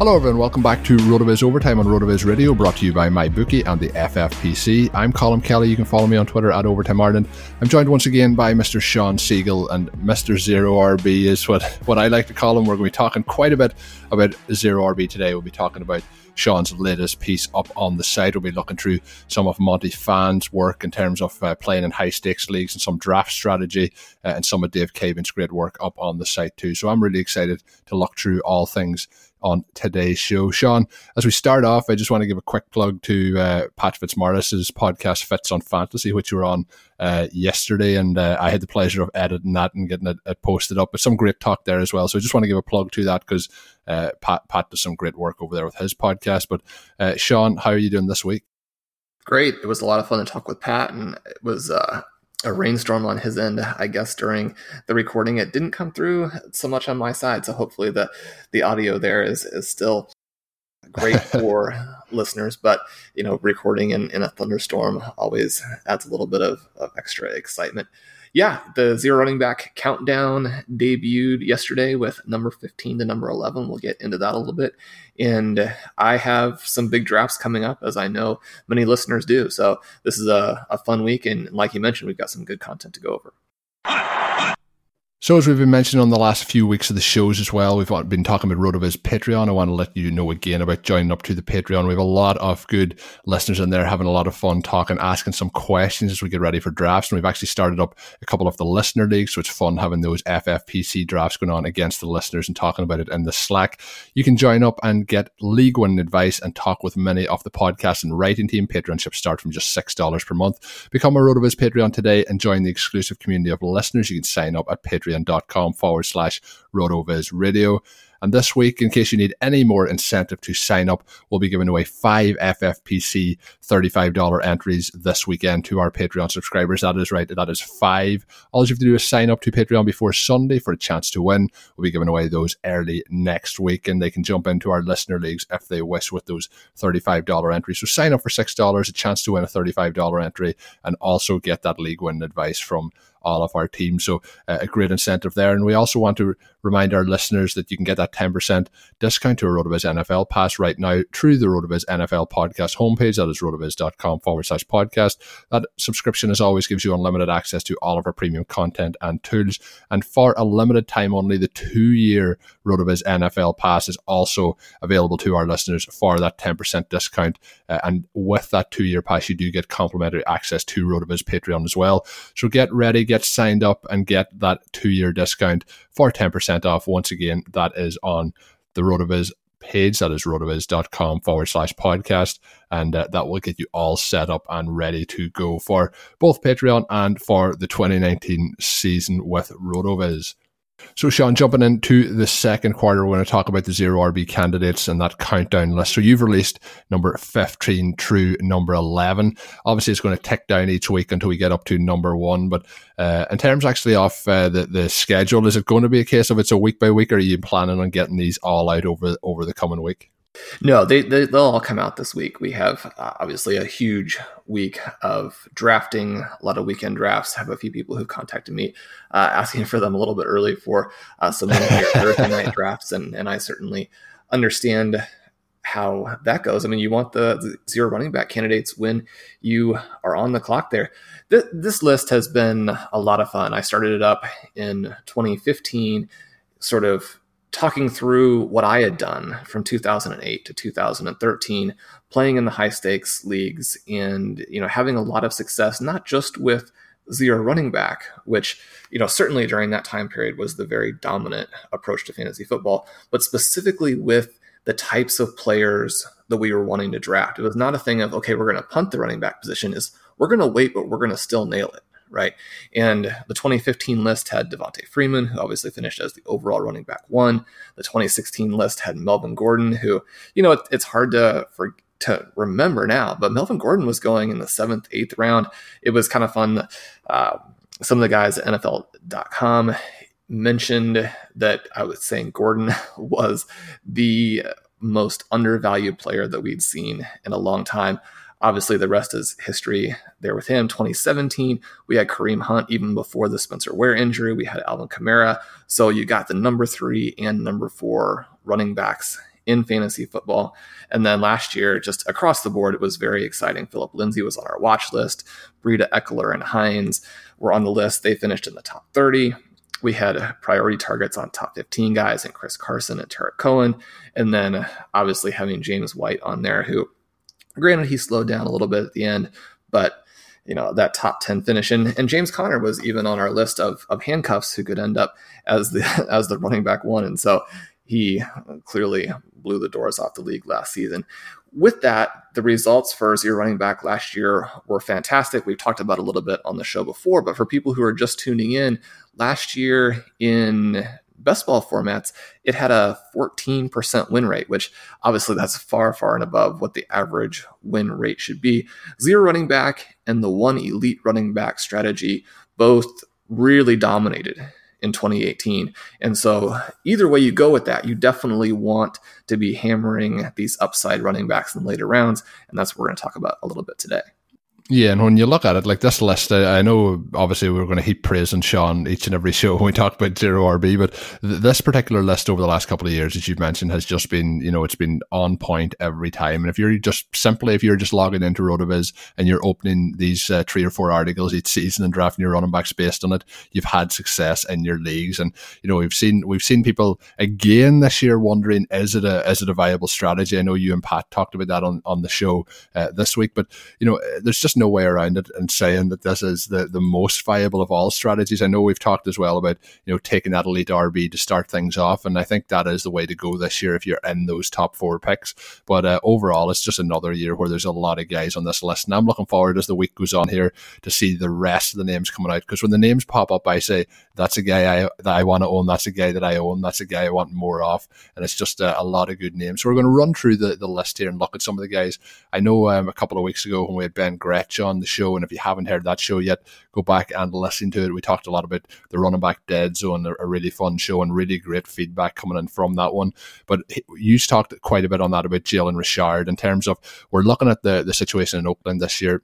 Hello, everyone. Welcome back to RotoViz Overtime on RotoViz Radio, brought to you by MyBookie and the FFPC. I'm Colm Kelly. You can follow me on Twitter at Overtime Ireland. I'm joined once again by Mr. Shawn Siegele and Mr. Zero RB is what, what I like to call him. We're going to be talking quite a bit about Zero RB today. We'll be talking about Shawn's latest piece up on the site. We'll be looking through some of Monty Phan's work in terms of uh, playing in high stakes leagues and some draft strategy, uh, and some of Dave Caban's great work up on the site too. So I'm really excited to look through all things on today's show. Shawn, as we start off, I just want to give a quick plug to uh, Pat Fitzmaurice's podcast Fits on Fantasy, which you were on uh, yesterday, and uh, I had the pleasure of editing that and getting it, it, posted up. But some great talk there as well. So I just want to give a plug to that because uh, Pat Pat does some great work over there with his podcast. But uh, Shawn, how are you doing this week? Great. It was a lot of fun to talk with Pat, and it was uh, a rainstorm on his end, I guess, during the recording. It didn't come through so much on my side, so hopefully the the audio there is is still great for listeners. But you know, recording in, in a thunderstorm always adds a little bit of, of extra excitement yeah, the zero running back countdown debuted yesterday with number 15 to number 11. We'll get into that a little bit. And I have some big drafts coming up, as I know many listeners do. So this is a, a fun week. And like you mentioned, we've got some good content to go over. So, as we've been mentioning on the last few weeks of the shows as well, we've been talking about RotoViz Patreon. I want to let you know again about joining up to the Patreon. We have a lot of good listeners in there having a lot of fun talking, asking some questions as we get ready for drafts. And we've actually started up a couple of the listener leagues, so it's fun having those FFPC drafts going on against the listeners and talking about it in the Slack. You can join up and get league winning advice and talk with many of the podcast and writing team. Patreonships start from just $6 per month. Become a RotoViz Patreon today and join the exclusive community of listeners. You can sign up at Patreon patreon.com forward slash rotoviz radio. And this week, in case you need any more incentive to sign up, we'll be giving away five FFPC $35 entries this weekend to our Patreon subscribers. That is right. That is five. All you have to do is sign up to Patreon before Sunday for a chance to win. We'll be giving away those early next week, and they can jump into our listener leagues if they wish with those $35 entries. So sign up for $6, a chance to win a $35 entry, and also get that league win advice from all of our teams. So uh, a great incentive there. And we also want to remind our listeners that you can get that 10% discount to a RotoViz NFL pass right now through the RotoViz NFL podcast homepage. That is rotoviz.com forward slash podcast. That subscription, as always, gives you unlimited access to all of our premium content and tools. And for a limited time only, the two year RotoViz NFL pass is also available to our listeners for that 10% discount. Uh, and with that two year pass, you do get complimentary access to RotoViz Patreon as well. So get ready, get signed up, and get that two year discount for 10% off. Once again, that is on the RotoViz page. That is rotoviz.com forward slash podcast. And uh, that will get you all set up and ready to go for both Patreon and for the 2019 season with RotoViz. So, Shawn, jumping into the second quarter, we're going to talk about the zero RB candidates and that countdown list. So, you've released number 15 through number 11. Obviously, it's going to tick down each week until we get up to number one. But uh, in terms actually of uh, the, the schedule, is it going to be a case of it's a week by week, or are you planning on getting these all out over, over the coming week? No, they, they will all come out this week. We have uh, obviously a huge week of drafting, a lot of weekend drafts. I have a few people who've contacted me uh, asking for them a little bit early for uh, some Thursday night drafts, and and I certainly understand how that goes. I mean, you want the, the, zero running back candidates when you are on the clock there. Th- this list has been a lot of fun. I started it up in 2015, sort of talking through what I had done from 2008 to 2013, playing in the high stakes leagues and, you know, having a lot of success, not just with zero running back, which, you know, certainly during that time period was the very dominant approach to fantasy football, but specifically with the types of players that we were wanting to draft. It was not a thing of, okay, we're going to punt the running back position, is we're going to wait, but we're going to still nail it right? And the 2015 list had Devonta Freeman, who obviously finished as the overall running back one. The 2016 list had Melvin Gordon, who, you know, it, it's hard to for, to remember now, but Melvin Gordon was going in the seventh, eighth round. It was kind of fun. Uh, some of the guys at NFL.com mentioned that I was saying Gordon was the most undervalued player that we'd seen in a long time. Obviously, the rest is history there with him. 2017, we had Kareem Hunt even before the Spencer Ware injury. We had Alvin Kamara. So you got the number three and number four running backs in fantasy football. And then last year, just across the board, it was very exciting. Philip Lindsay was on our watch list. Breida Ekeler and Hines were on the list. They finished in the top 30. We had priority targets on top 15 guys and Chris Carson and Tarik Cohen. And then obviously having James White on there, who Granted, he slowed down a little bit at the end, but you know that top 10 finish. And, and james Conner was even on our list of, of handcuffs who could end up as the as the running back one. And so he clearly blew the doors off the league last season. With that the results for zero running back last year were fantastic. We've talked about a little bit on the show before but for people who are just tuning in last year in best ball formats, it had a 14% win rate, which obviously that's far, far and above what the average win rate should be. Zero running back and the one elite running back strategy both really dominated in 2018. And so, either way you go with that, you definitely want to be hammering these upside running backs in later rounds. And that's what we're going to talk about a little bit today. Yeah, and when you look at it, like this list, I know obviously we are going to heap praise on Shawn each and every show when we talk about zero RB, but th- this particular list over the last couple of years, as you've mentioned, has just been, you know, it's been on point every time. And if you're just simply, if you're just logging into Rotoviz and you're opening these uh, three or four articles each season and drafting your running backs based on it, you've had success in your leagues. And you know, we've seen we've seen people again this year wondering, is it a is it a viable strategy? I know you and Pat talked about that on on the show uh, this week, but you know, there's just no way around it and saying that this is the, the most viable of all strategies. I know we've talked as well about, you know, taking that elite RB to start things off. And I think that is the way to go this year if you're in those top four picks. But uh, overall, it's just another year where there's a lot of guys on this list. And I'm looking forward as the week goes on here to see the rest of the names coming out. Because when the names pop up, I say, that's a guy I, that I want to own. That's a guy that I own. That's a guy I want more of. And it's just a, a lot of good names. So we're going to run through the, the list here and look at some of the guys. I know um, a couple of weeks ago when we had Ben On the show. And if you haven't heard that show yet, go back and listen to it. We talked a lot about the running back dead zone, a really fun show and really great feedback coming in from that one. But you talked quite a bit on that about Jalen Richard in terms of we're looking at the, the situation in Oakland this year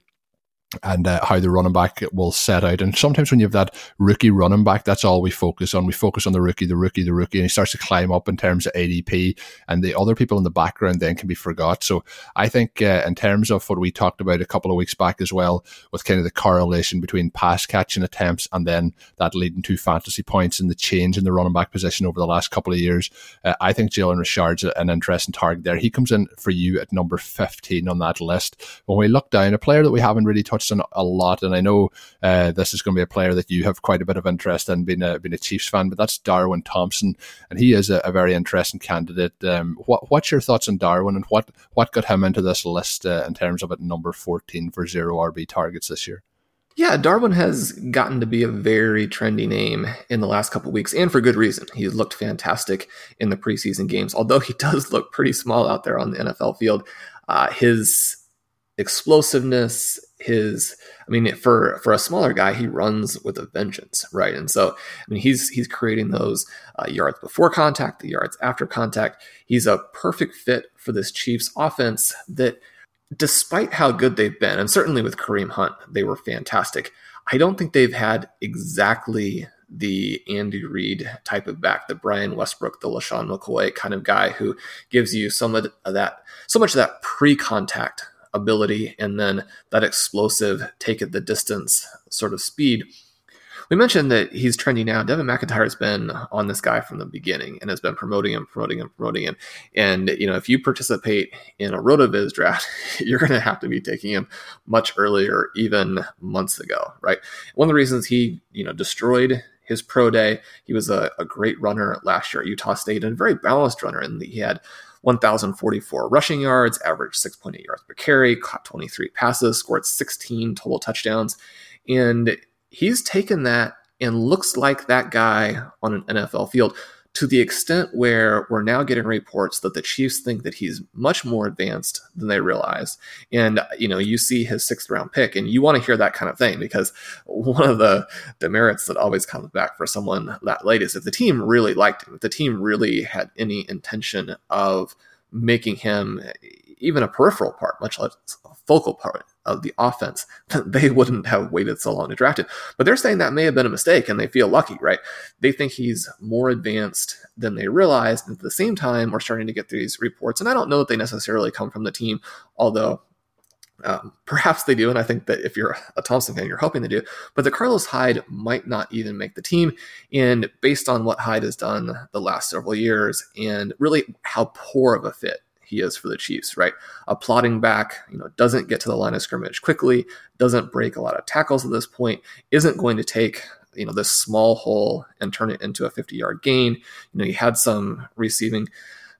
and uh, how the running back will set out. And sometimes when you have that rookie running back, that's all we focus on. We focus on the rookie, the rookie, the rookie, and he starts to climb up in terms of ADP, and the other people in the background then can be forgot. So I think uh, in terms of what we talked about a couple of weeks back as well, with kind of the correlation between pass catching attempts and then that leading to fantasy points and the change in the running back position over the last couple of years, uh, I think Jalen Richard's an interesting target there. He comes in for you at number 15 on that list. When we look down, a player that we haven't really touched touched on a lot, and I know uh, this is going to be a player that you have quite a bit of interest in, being a being a Chiefs fan. But that's Darwin Thompson, and he is a, a very interesting candidate. Um, what what's your thoughts on Darwin, and what what got him into this list uh, in terms of at number fourteen for zero RB targets this year? Yeah, Darwin has gotten to be a very trendy name in the last couple weeks, and for good reason. He's looked fantastic in the preseason games, although he does look pretty small out there on the NFL field. Uh, his explosiveness, his I mean for for a smaller guy, he runs with a vengeance, right? And so I mean he's he's creating those uh, yards before contact, the yards after contact. He's a perfect fit for this Chiefs offense that despite how good they've been, and certainly with Kareem Hunt, they were fantastic. I don't think they've had exactly the Andy Reid type of back, the Brian Westbrook, the LeSean McCoy kind of guy who gives you some of that, so much of that pre-contact ability and then that explosive take it the distance sort of speed. We mentioned that he's trending now. Devin McIntyre has been on this guy from the beginning and has been promoting him, promoting him, promoting him. And you know, if you participate in a Rotoviz draft, you're going to have to be taking him much earlier, even months ago, right? One of the reasons he, you know, destroyed his pro day, he was a, a great runner last year at Utah State and a very balanced runner, and he had 1,044 rushing yards, averaged 6.8 yards per carry, caught 23 passes, scored 16 total touchdowns. And he's taken that and looks like that guy on an NFL field to the extent where we're now getting reports that the Chiefs think that he's much more advanced than they realize. And, you know, you see his sixth round pick and you want to hear that kind of thing because one of the demerits that always comes back for someone that late is if the team really liked him, if the team really had any intention of making him even a peripheral part, much less a focal part of the offense, they wouldn't have waited so long to draft him. But they're saying that may have been a mistake and they feel lucky, right? They think he's more advanced than they realized. And at the same time, we're starting to get these reports. And I don't know that they necessarily come from the team, although um, perhaps they do, and I think that if you're a Thompson fan, you're hoping they do. But the Carlos Hyde might not even make the team. And based on what Hyde has done the last several years, and really how poor of a fit he is for the Chiefs, right? A plotting back, you know, doesn't get to the line of scrimmage quickly, doesn't break a lot of tackles at this point, isn't going to take you know this small hole and turn it into a 50 yard gain. You know, he had some receiving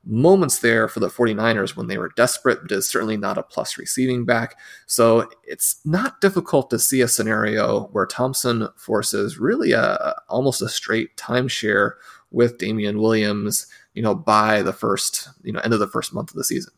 moments there for the 49ers when they were desperate, but is certainly not a plus receiving back. So it's not difficult to see a scenario where Thompson forces really a almost a straight timeshare with Damien Williams you know, by the first, you know, end of the first month of the season.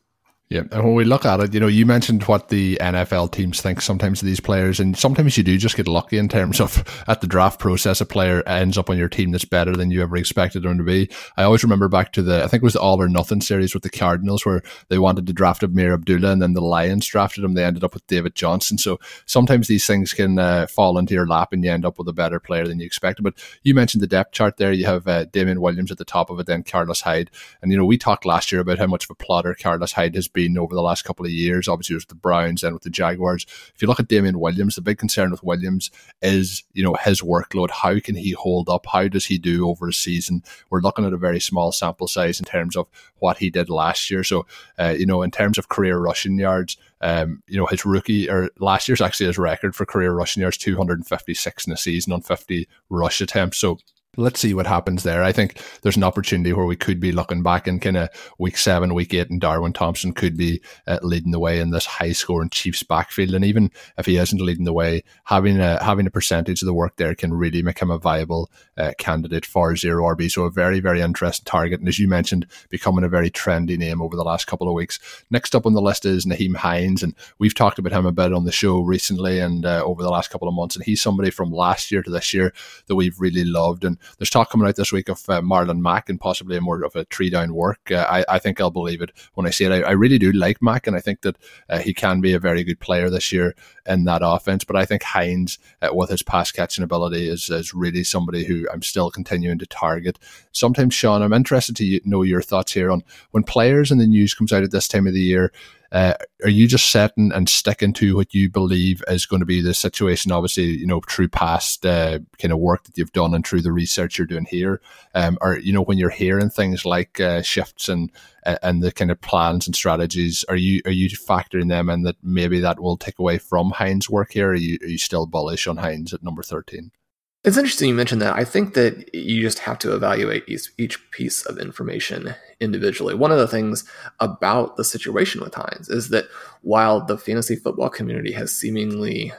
Yeah, and when we look at it, you know, you mentioned what the NFL teams think sometimes of these players, and sometimes you do just get lucky in terms of at the draft process, a player ends up on your team that's better than you ever expected them to be. I always remember back to the, I think it was the All or Nothing series with the Cardinals, where they wanted to draft Ameer Abdullah, and then the Lions drafted him. They ended up with David Johnson. So sometimes these things can uh, fall into your lap, and you end up with a better player than you expected. But you mentioned the depth chart there. You have uh, Damien Williams at the top of it, then Carlos Hyde, and you know we talked last year about how much of a plotter Carlos Hyde has been been over the last couple of years. Obviously, with the Browns and with the Jaguars. If you look at Damien Williams, the big concern with Williams is you know his workload. How can he hold up? How does he do over a season? We're looking at a very small sample size in terms of what he did last year. So uh, you know, in terms of career rushing yards. Um, you know, his rookie or last year's actually his record for career rushing yards, 256 in a season on 50 rush attempts. So let's see what happens there. I think there's an opportunity where we could be looking back in kind of week seven, week eight, and Darwin Thompson could be uh, leading the way in this high scoring Chiefs backfield. And even if he isn't leading the way, having a having a percentage of the work there can really make him a viable uh, candidate for zero RB. So a very very interesting target, and as you mentioned, becoming a very trendy name over the last couple of weeks. Next up on the list is Nyheim Hines, and we've talked about him a bit on the show recently and uh, over the last couple of months. And he's somebody from last year to this year that we've really loved and there's talk coming out this week of uh, Marlon Mack and possibly a more of a three down work. Uh, I, I think I'll believe it when I see it. I, I really do like Mack, and I think that uh, he can be a very good player this year in that offense. But I think Hines, uh, with his pass catching ability, is, is really somebody who I'm still continuing to target. Sometimes, Shawn, I'm interested to know your thoughts here on when players in the news comes out at this time of the year. Uh, are you just setting and sticking to what you believe is going to be the situation? Obviously, you know, through past uh, kind of work that you've done and through the research you're doing here, um, or you know, when you're hearing things like uh, shifts and uh, and the kind of plans and strategies, are you are you factoring them in that maybe that will take away from Hines' work here? Are you are you still bullish on Hines at number thirteen? It's interesting you mentioned that. I think that you just have to evaluate each, each, piece of information individually. One of the things about the situation with Hines is that while the fantasy football community has seemingly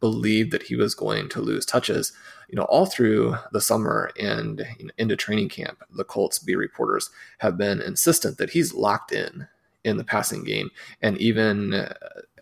believed that he was going to lose touches, you know, all through the summer and into training camp, the Colts B reporters have been insistent that he's locked in in the passing game, and even uh,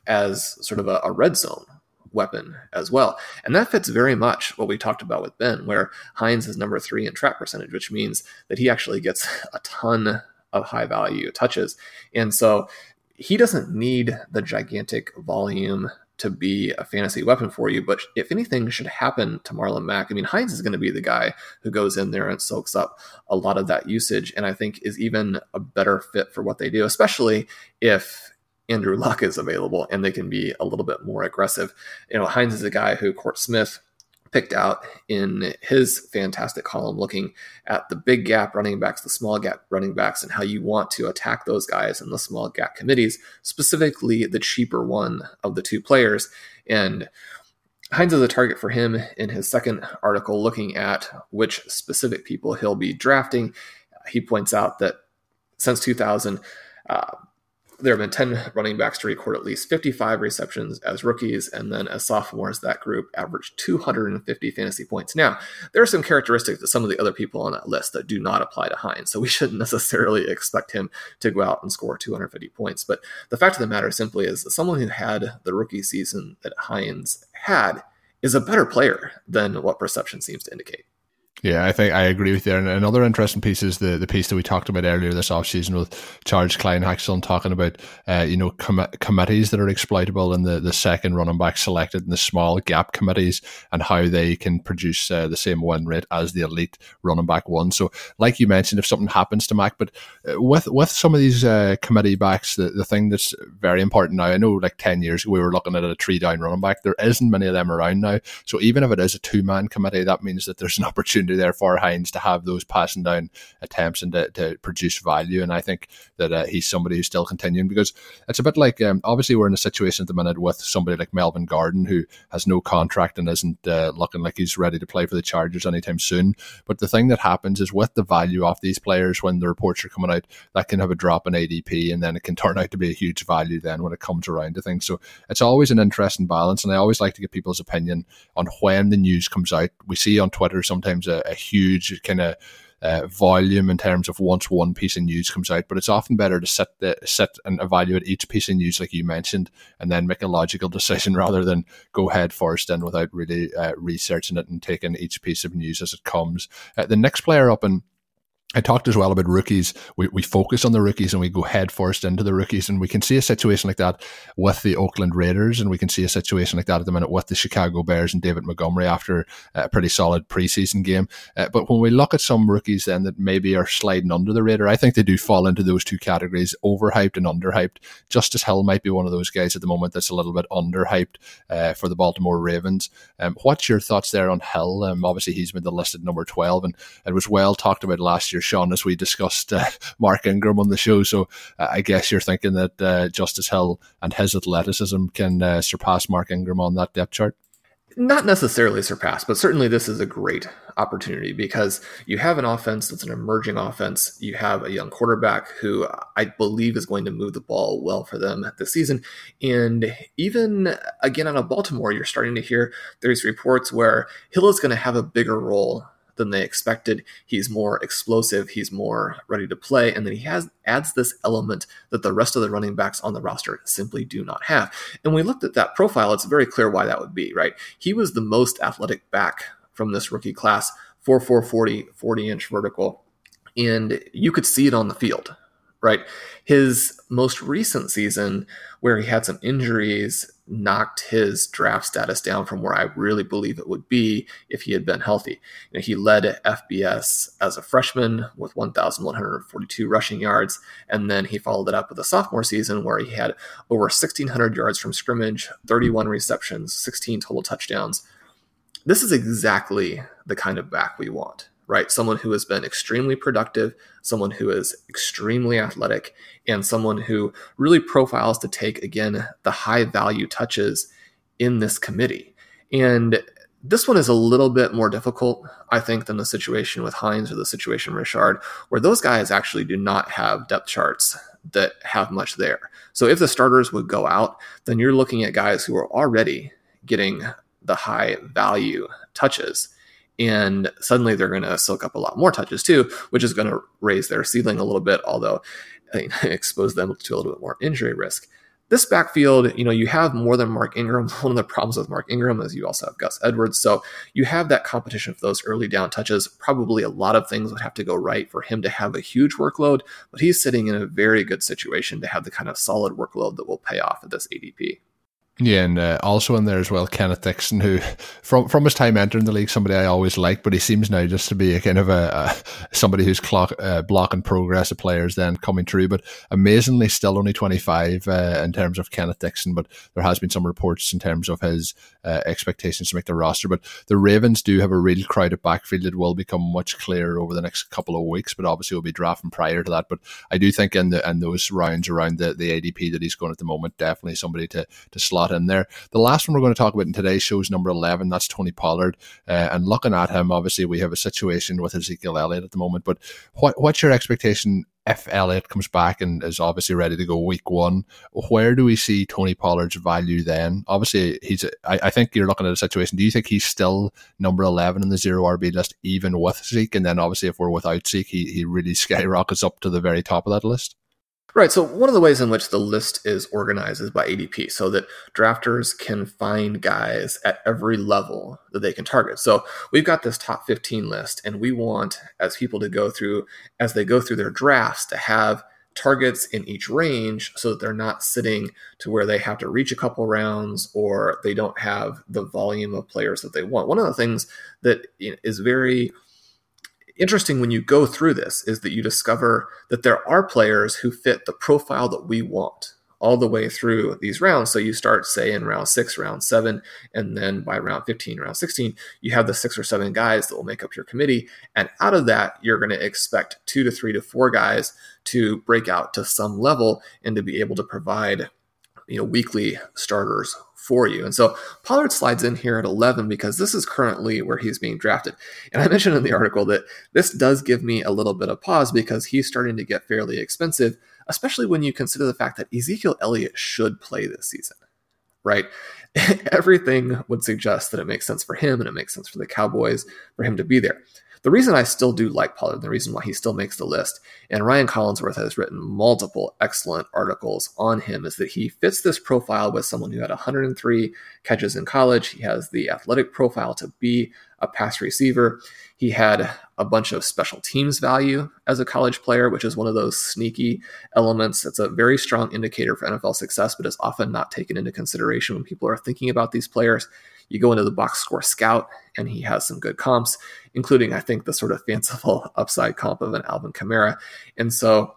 as sort of a, a red zone weapon as well. And that fits very much what we talked about with Ben, where Hines is number three in trap percentage, which means that he actually gets a ton of high value touches. And so he doesn't need the gigantic volume to be a fantasy weapon for you. But if anything should happen to Marlon Mack, I mean, Hines is going to be the guy who goes in there and soaks up a lot of that usage, and I think is even a better fit for what they do, especially if Andrew Luck is available and they can be a little bit more aggressive. You know, Hines is a guy who Court Smith picked out in his fantastic column looking at the big gap running backs, the small gap running backs, and how you want to attack those guys in the small gap committees, specifically the cheaper one of the two players. And Hines is a target for him in his second article looking at which specific people he'll be drafting. He points out that since 2000, uh, there have been 10 running backs to record at least 55 receptions as rookies, and then as sophomores, that group averaged 250 fantasy points. Now, there are some characteristics that some of the other people on that list that do not apply to Hines, so we shouldn't necessarily expect him to go out and score 250 points. But the fact of the matter simply is that someone who had the rookie season that Hines had is a better player than what perception seems to indicate. Yeah, I think I agree with you. And another interesting piece is the, the piece that we talked about earlier this offseason with Charles Kleinheksel talking about, uh, you know, com- committees that are exploitable and the, the second running back selected in the small gap committees and how they can produce uh, the same win rate as the elite running back one. So, like you mentioned, if something happens to Mack, but uh, with with some of these uh, committee backs, the, the thing that's very important now, I know like 10 years ago we were looking at a three down running back. There isn't many of them around now. So, even if it is a two man committee, that means that there's an opportunity opportunity there for Hines to have those passing down attempts and to, to produce value. And I think that uh, he's somebody who's still continuing because it's a bit like um, obviously we're in a situation at the minute with somebody like Melvin Gordon who has no contract and isn't uh, looking like he's ready to play for the Chargers anytime soon. But the thing that happens is with the value of these players when the reports are coming out, that can have a drop in ADP and then it can turn out to be a huge value then when it comes around to things. So it's always an interesting balance. And I always like to get people's opinion on when the news comes out. We see on Twitter sometimes a, a huge kind of uh, volume in terms of once one piece of news comes out, but it's often better to sit the, sit and evaluate each piece of news, like you mentioned, and then make a logical decision rather than go head first in without really uh, researching it and taking each piece of news as it comes. Uh, the next player up in I talked as well about rookies. We, we focus on the rookies and we go head first into the rookies. And we can see a situation like that with the Oakland Raiders. And we can see a situation like that at the minute with the Chicago Bears and David Montgomery after a pretty solid preseason game. Uh, but when we look at some rookies then that maybe are sliding under the radar, I think they do fall into those two categories overhyped and underhyped. Justice Hill might be one of those guys at the moment that's a little bit underhyped uh, for the Baltimore Ravens. Um, what's your thoughts there on Hill? Um, obviously, he's been the listed number 12 and it was well talked about last year Shawn, as we discussed uh, Mark Ingram on the show. So uh, I guess you're thinking that uh, Justice Hill and his athleticism can uh, surpass Mark Ingram on that depth chart. Not necessarily surpass, but certainly this is a great opportunity because you have an offense that's an emerging offense. You have a young quarterback who I believe is going to move the ball well for them this season. And even again out of Baltimore, you're starting to hear there's reports where Hill is going to have a bigger role than they expected. He's more explosive. He's more ready to play. And then he has adds this element that the rest of the running backs on the roster simply do not have. And we looked at that profile, it's very clear why that would be, right? He was the most athletic back from this rookie class 4 4 40, 40 inch vertical. And you could see it on the field, right? His most recent season, where he had some injuries, knocked his draft status down from where I really believe it would be if he had been healthy. You know, he led FBS as a freshman with 1,142 rushing yards, and then he followed it up with a sophomore season where he had over 1,600 yards from scrimmage, 31 receptions, 16 total touchdowns. This is exactly the kind of back we want right? Someone who has been extremely productive, someone who is extremely athletic, and someone who really profiles to take, again, the high value touches in this committee. And this one is a little bit more difficult, I think, than the situation with Hines or the situation with Richard, where those guys actually do not have depth charts that have much there. So if the starters would go out, then you're looking at guys who are already getting the high value touches and suddenly they're going to soak up a lot more touches too, which is going to raise their ceiling a little bit, although I mean, expose them to a little bit more injury risk. This backfield, you know, you have more than Mark Ingram. One of the problems with Mark Ingram is you also have Gus Edwards. So you have that competition for those early down touches. Probably a lot of things would have to go right for him to have a huge workload, but he's sitting in a very good situation to have the kind of solid workload that will pay off at this ADP. Yeah, and uh, also in there as well, Kenneth Dixon, who from from his time entering the league, somebody I always liked, but he seems now just to be a kind of a, a somebody who's clock, uh, blocking progress of players then coming through. But amazingly, still only twenty five uh, in terms of Kenneth Dixon. But there has been some reports in terms of his uh, expectations to make the roster. But the Ravens do have a real crowded backfield. It will become much clearer over the next couple of weeks. But obviously, we'll be drafting prior to that. But I do think in the in those rounds around the, the ADP that he's going at the moment, definitely somebody to to slot slot in there. The last one we're going to talk about in today's show is number 11. That's Tony Pollard. Uh, and looking at him, obviously, we have a situation with Ezekiel Elliott at the moment. But what, what's your expectation if Elliott comes back and is obviously ready to go week one? Where do we see Tony Pollard's value then? Obviously, he's. I, I think you're looking at a situation. Do you think he's still number 11 in the zero RB list, even with Zeke? And then obviously, if we're without Zeke, he, he really skyrockets up to the very top of that list? Right. So one of the ways in which the list is organized is by ADP, so that drafters can find guys at every level that they can target. So we've got this top 15 list, and we want as people to go through as they go through their drafts to have targets in each range so that they're not sitting to where they have to reach a couple rounds or they don't have the volume of players that they want. One of the things that is very interesting when you go through this is that you discover that there are players who fit the profile that we want all the way through these rounds. So you start, say, in round six, round seven, and then by round 15, round 16, you have the six or seven guys that will make up your committee. And out of that, you're going to expect two to three to four guys to break out to some level and to be able to provide you know weekly starters for you. And so Pollard slides in here at 11 because this is currently where he's being drafted. And I mentioned in the article that this does give me a little bit of pause because he's starting to get fairly expensive, especially when you consider the fact that Ezekiel Elliott should play this season, right? Everything would suggest that it makes sense for him and it makes sense for the Cowboys for him to be there. The reason I still do like Pollard, the reason why he still makes the list, and Ryan Collinsworth has written multiple excellent articles on him, is that he fits this profile with someone who had 103 catches in college. He has the athletic profile to be a pass receiver. He had a bunch of special teams value as a college player, which is one of those sneaky elements that's a very strong indicator for NFL success, but is often not taken into consideration when people are thinking about these players. You go into the box score scout, and he has some good comps, including, I think, the sort of fanciful upside comp of an Alvin Kamara. And so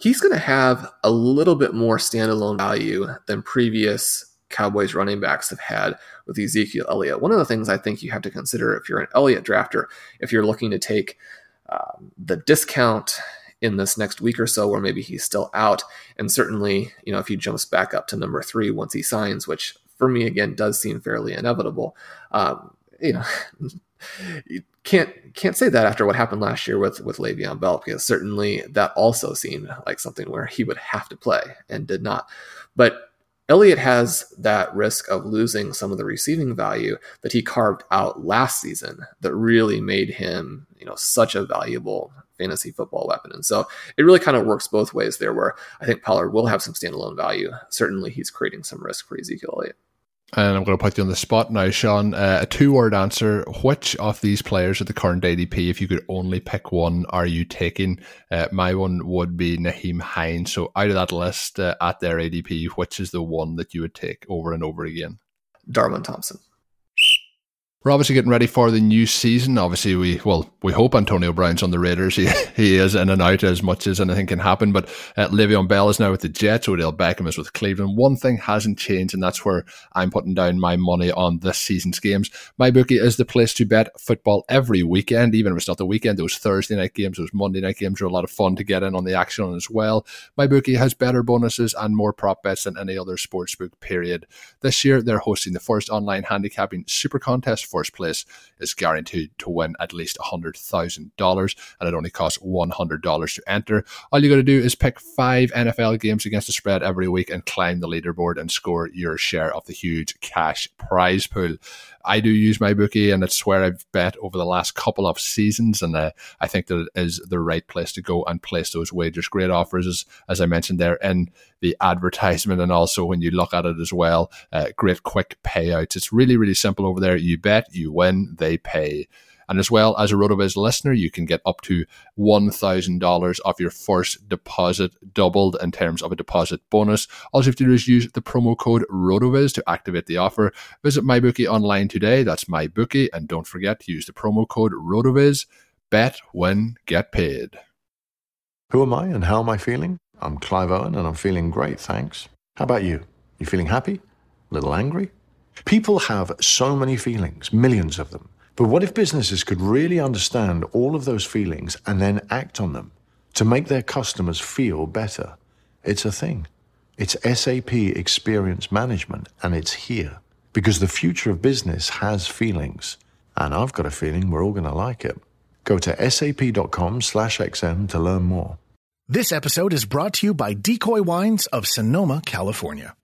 he's going to have a little bit more standalone value than previous Cowboys running backs have had with Ezekiel Elliott. One of the things I think you have to consider if you're an Elliott drafter, if you're looking to take um, the discount in this next week or so, where maybe he's still out, and certainly, you know, if he jumps back up to number three once he signs, which for me again does seem fairly inevitable. Um, you know, you can't can't say that after what happened last year with with Le'Veon Bell because certainly that also seemed like something where he would have to play and did not. But Elliott has that risk of losing some of the receiving value that he carved out last season that really made him, you know, such a valuable fantasy football weapon. And so it really kind of works both ways there, where I think Pollard will have some standalone value. Certainly, he's creating some risk for Ezekiel Elliott. And I'm going to put you on the spot now, Shawn. Uh, a two word answer. Which of these players at the current ADP, if you could only pick one, are you taking? Uh, my one would be Nyheim Hines. So, out of that list uh, at their ADP, which is the one that you would take over and over again? Darwin Thompson. We're obviously getting ready for the new season. Obviously, we well we hope Antonio Brown's on the Raiders. He he is in and out as much as anything can happen. But uh, Le'Veon Bell is now with the Jets. Odell Beckham is with Cleveland. One thing hasn't changed, and that's where I'm putting down my money on this season's games. My bookie is the place to bet football every weekend, even if it's not the weekend. Those Thursday night games, those Monday night games are a lot of fun to get in on the action as well. My bookie has better bonuses and more prop bets than any other sportsbook. Period. This year, they're hosting the first online handicapping super contest first place is guaranteed to win at least $100,000 and it only costs $100 to enter. All you got to do is pick five NFL games against the spread every week and climb the leaderboard and score your share of the huge cash prize pool. I do use my bookie, and it's where I've bet over the last couple of seasons, and uh, I think that it is the right place to go and place those wagers. Great offers, as, as I mentioned there in the advertisement, and also when you look at it as well, uh, great quick payouts. It's really really simple over there. You bet, you win, they pay. And as well as a RotoViz listener, you can get up to $1,000 off your first deposit doubled in terms of a deposit bonus. All you have to do is use the promo code RotoViz to activate the offer. Visit MyBookie online today. That's MyBookie. And don't forget to use the promo code RotoViz. Bet, win, get paid. Who am I and how am I feeling? I'm Clive Owen and I'm feeling great, thanks. How about you? You feeling happy? A little angry? People have so many feelings, millions of them. But what if businesses could really understand all of those feelings and then act on them to make their customers feel better? It's a thing. It's SAP Experience Management, and it's here because the future of business has feelings. And I've got a feeling we're all going to like it. Go to sap.com slash XM to learn more. This episode is brought to you by Decoy Wines of Sonoma, California.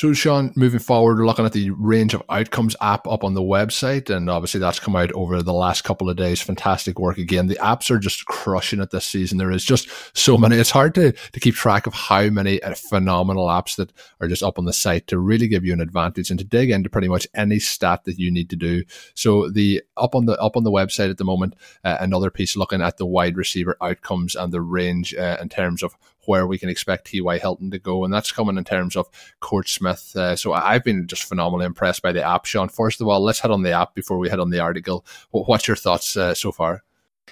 So, Shawn, moving forward, we're looking at the range of outcomes app up on the website, and obviously that's come out over the last couple of days. Fantastic work again. The apps are just crushing it this season. There is just so many. It's hard to, to keep track of how many uh, phenomenal apps that are just up on the site to really give you an advantage and to dig into pretty much any stat that you need to do. So, the up on the up on the website at the moment, uh, another piece looking at the wide receiver outcomes and the range uh, in terms of where we can expect T.Y. Hilton to go. And that's coming in terms of Court Smith. Uh, so I've been just phenomenally impressed by the app, Shawn. First of all, let's head on the app before we head on the article. What's your thoughts uh, so far?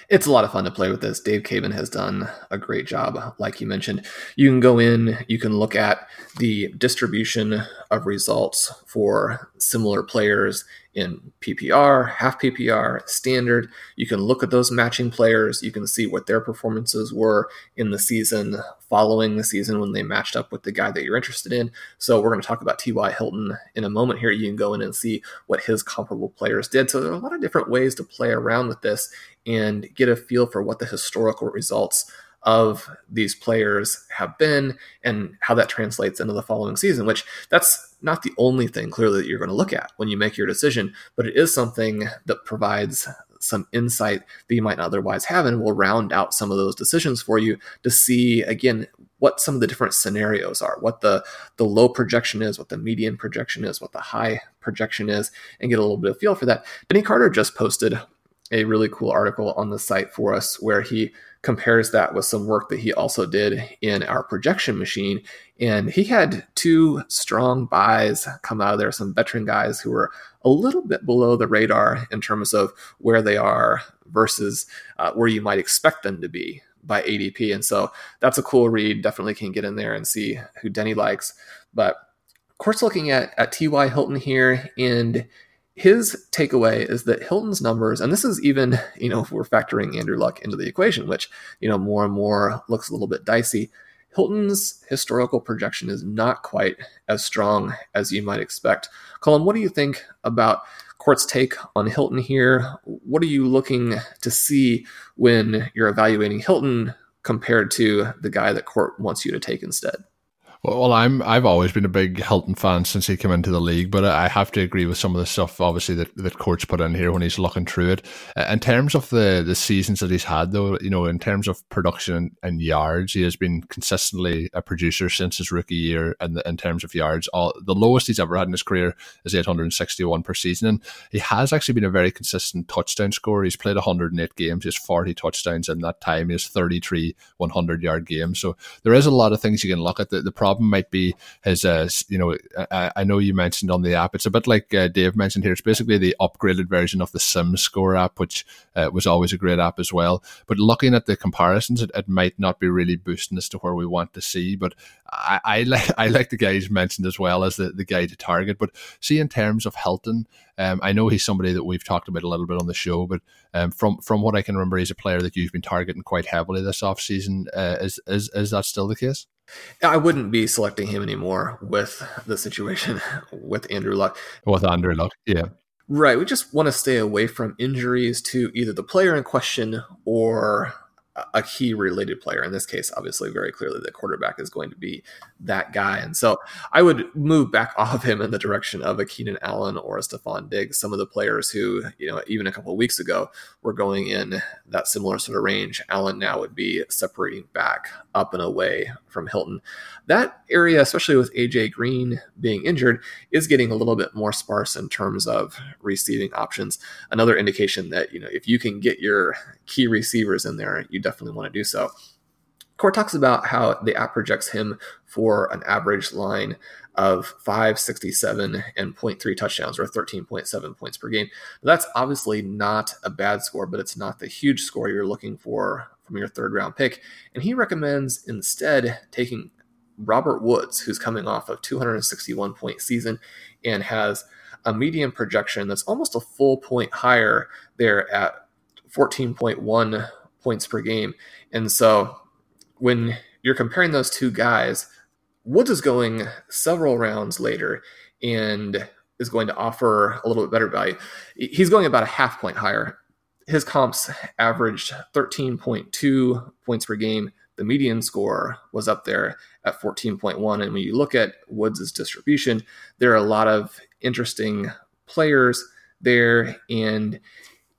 It's a lot of fun to play with this. Dave Caban has done a great job, like you mentioned. You can go in, you can look at the distribution of results for similar players in PPR, half PPR, standard. You can look at those matching players. You can see what their performances were in the season following the season when they matched up with the guy that you're interested in. So we're going to talk about T.Y. Hilton in a moment here. You can go in and see what his comparable players did. So there are a lot of different ways to play around with this and get a feel for what the historical results of these players have been and how that translates into the following season, which that's not the only thing clearly that you're going to look at when you make your decision, but it is something that provides some insight that you might not otherwise have and will round out some of those decisions for you to see again what some of the different scenarios are, what the the low projection is, what the median projection is, what the high projection is, and get a little bit of feel for that. Denny Carter just posted a really cool article on the site for us where he compares that with some work that he also did in our projection machine. And he had two strong buys come out of there, some veteran guys who were a little bit below the radar in terms of where they are versus uh, where you might expect them to be by ADP. And so that's a cool read. Definitely can get in there and see who Denny likes. But of course, looking at, at T.Y. Hilton here, and his takeaway is that Hilton's numbers, and this is even, you know, if we're factoring Andrew Luck into the equation, which, you know, more and more looks a little bit dicey. Hilton's historical projection is not quite as strong as you might expect. Colm, what do you think about Court's take on Hilton here? What are you looking to see when you're evaluating Hilton compared to the guy that Court wants you to take instead? Well, I'm I've always been a big Hilton fan since he came into the league, but I have to agree with some of the stuff obviously that that Court's put in here when he's looking through it. Uh, in terms of the the seasons that he's had, though, you know, in terms of production and yards, he has been consistently a producer since his rookie year. And in terms of yards, all the lowest he's ever had in his career is 861 per season, and he has actually been a very consistent touchdown scorer. He's played 108 games, he has 40 touchdowns in that time. He has 33 100 yard games. So there is a lot of things you can look at. The, the problem might be his, uh, you know, I, I, know you mentioned on the app, it's a bit like uh, Dave mentioned here. It's basically the upgraded version of the Sims Score app, which uh, was always a great app as well. But looking at the comparisons, it, it, might not be really boosting us to where we want to see. But I, I like I like the guys mentioned as well as the, the guy to target. But see, in terms of Hilton, um, I know he's somebody that we've talked about a little bit on the show, but um, from from what I can remember, he's a player that you've been targeting quite heavily this offseason. Uh, is, is is that still the case? I wouldn't be selecting him anymore with the situation with Andrew Luck. With Andrew Luck, yeah. Right. We just want to stay away from injuries to either the player in question or a key related player. In this case, obviously, very clearly the quarterback is going to be that guy. And so I would move back off of him in the direction of a Keenan Allen or a Stefon Diggs, some of the players who, you know, even a couple of weeks ago were going in that similar sort of range. Allen now would be separating back up and away from Hilton. That area, especially with AJ Green being injured, is getting a little bit more sparse in terms of receiving options. Another indication that, you know, if you can get your key receivers in there, you definitely want to do so. Core talks about how the app projects him for an average line of 567 and 0.3 touchdowns or 13.7 points per game. That's obviously not a bad score, but it's not the huge score you're looking for from your third round pick. And he recommends instead taking Robert Woods, who's coming off of 261 point season and has a median projection that's almost a full point higher there at 14.1 points per game. And so when you're comparing those two guys, Woods is going several rounds later and is going to offer a little bit better value. He's going about a half point higher. His comps averaged 13.2 points per game. The median score was up there at 14.1. And when you look at Woods' distribution, there are a lot of interesting players there. And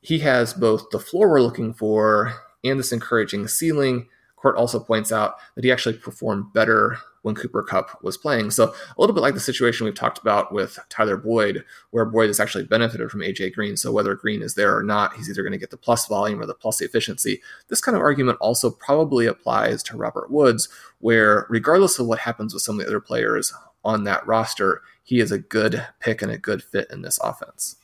he has both the floor we're looking for and this encouraging ceiling. Court also points out that he actually performed better when Cooper Kupp was playing. So a little bit like the situation we've talked about with Tyler Boyd, where Boyd has actually benefited from AJ Green. So whether Green is there or not, he's either going to get the plus volume or the plus efficiency. This kind of argument also probably applies to Robert Woods, where regardless of what happens with some of the other players on that roster, he is a good pick and a good fit in this offense.